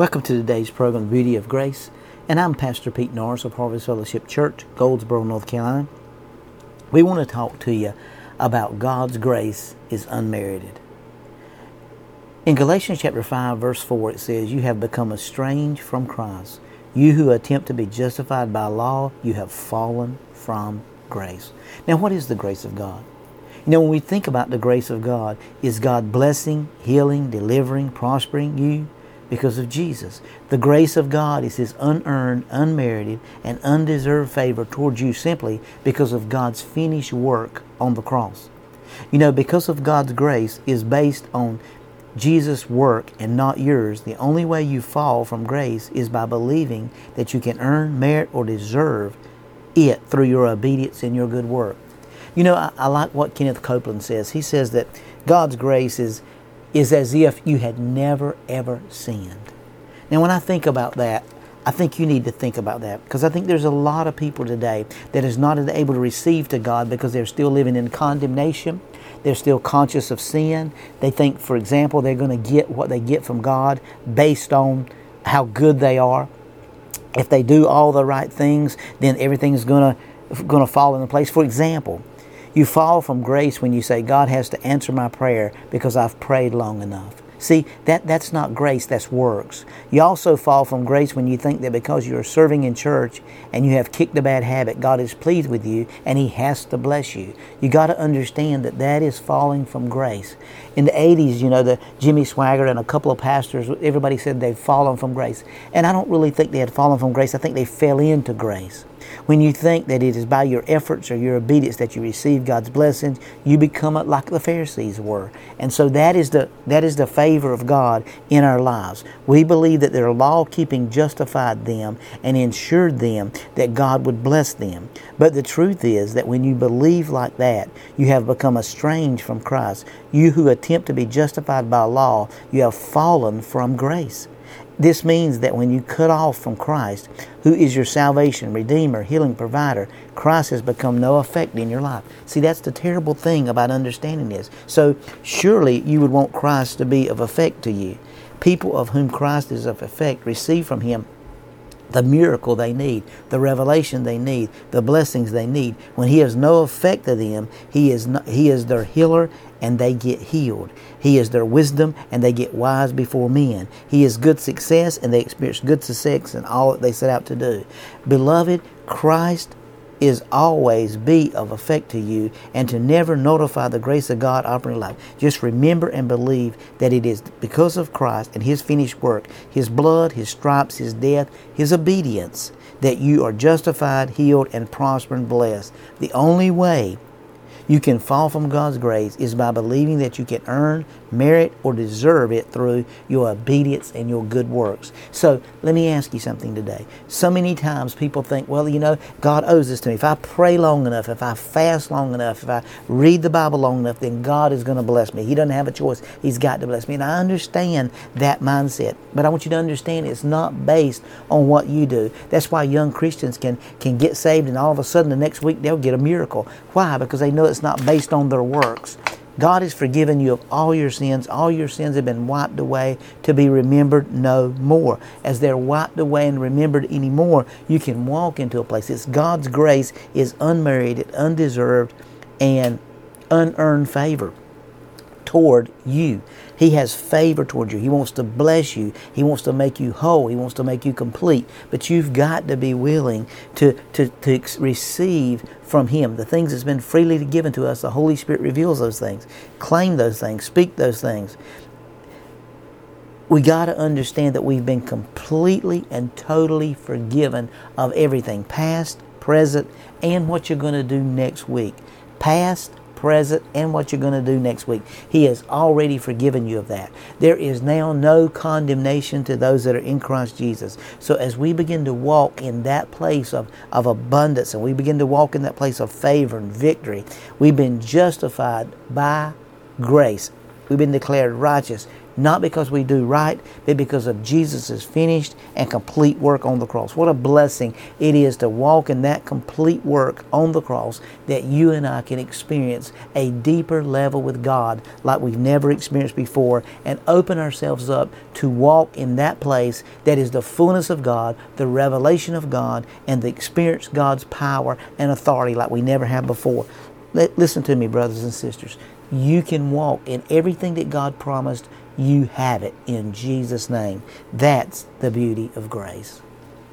Welcome to today's program, Beauty of Grace, and I'm Pastor Pete Norris of Harvest Fellowship Church, Goldsboro, North Carolina. We want to talk to you about God's grace is unmerited. In Galatians chapter 5, verse 4, it says, You have become estranged from Christ. You who attempt to be justified by law, you have fallen from grace. Now, what is the grace of God? You know, when we think about the grace of God, is God blessing, healing, delivering, prospering you? Because of Jesus. The grace of God is His unearned, unmerited, and undeserved favor towards you simply because of God's finished work on the cross. You know, because of God's grace is based on Jesus' work and not yours, the only way you fall from grace is by believing that you can earn, merit, or deserve it through your obedience and your good work. You know, I, I like what Kenneth Copeland says. He says that God's grace is is as if you had never ever sinned. Now, when I think about that, I think you need to think about that because I think there's a lot of people today that is not able to receive to God because they're still living in condemnation. They're still conscious of sin. They think, for example, they're going to get what they get from God based on how good they are. If they do all the right things, then everything's going to going to fall into place. For example, you fall from grace when you say, God has to answer my prayer because I've prayed long enough. See, that, that's not grace, that's works. You also fall from grace when you think that because you're serving in church and you have kicked a bad habit, God is pleased with you and He has to bless you. You got to understand that that is falling from grace. In the 80s, you know, the Jimmy Swaggart and a couple of pastors, everybody said they've fallen from grace. And I don't really think they had fallen from grace. I think they fell into grace. When you think that it is by your efforts or your obedience that you receive God's blessings, you become like the Pharisees were. And so that is the that is the favor of God in our lives. We believe that their law keeping justified them and ensured them that God would bless them. But the truth is that when you believe like that, you have become estranged from Christ. You who attempt to be justified by law, you have fallen from grace. This means that when you cut off from Christ, who is your salvation, redeemer, healing provider, Christ has become no effect in your life. See, that's the terrible thing about understanding this. So, surely you would want Christ to be of effect to you. People of whom Christ is of effect receive from Him the miracle they need, the revelation they need, the blessings they need. When He has no effect to them, He is, he is their healer and they get healed. He is their wisdom and they get wise before men. He is good success and they experience good success in all that they set out to do. Beloved, Christ is always be of effect to you and to never notify the grace of God operating life. Just remember and believe that it is because of Christ and His finished work, His blood, His stripes, His death, His obedience, that you are justified, healed, and prosper and blessed. The only way you can fall from God's grace is by believing that you can earn, merit, or deserve it through your obedience and your good works. So let me ask you something today. So many times people think, well, you know, God owes this to me. If I pray long enough, if I fast long enough, if I read the Bible long enough, then God is going to bless me. He doesn't have a choice. He's got to bless me. And I understand that mindset. But I want you to understand it's not based on what you do. That's why young Christians can, can get saved and all of a sudden the next week they'll get a miracle. Why? Because they know not based on their works. God has forgiven you of all your sins. All your sins have been wiped away to be remembered no more. As they're wiped away and remembered anymore, you can walk into a place. It's God's grace is unmerited, undeserved, and unearned favor toward you. He has favor toward you. He wants to bless you. He wants to make you whole. He wants to make you complete. But you've got to be willing to, to, to receive from Him the things that's been freely given to us. The Holy Spirit reveals those things. Claim those things. Speak those things. We got to understand that we've been completely and totally forgiven of everything past, present, and what you're going to do next week. Past, present, and what you're going to do next week. He has already forgiven you of that. There is now no condemnation to those that are in Christ Jesus. So as we begin to walk in that place of, of abundance and we begin to walk in that place of favor and victory, we've been justified by grace. We've been declared righteous not because we do right, but because of Jesus' finished and complete work on the cross. What a blessing it is to walk in that complete work on the cross that you and I can experience a deeper level with God like we've never experienced before and open ourselves up to walk in that place that is the fullness of God, the revelation of God, and the experience God's power and authority like we never have before. Listen to me, brothers and sisters. You can walk in everything that God promised. You have it in Jesus' name. That's the beauty of grace.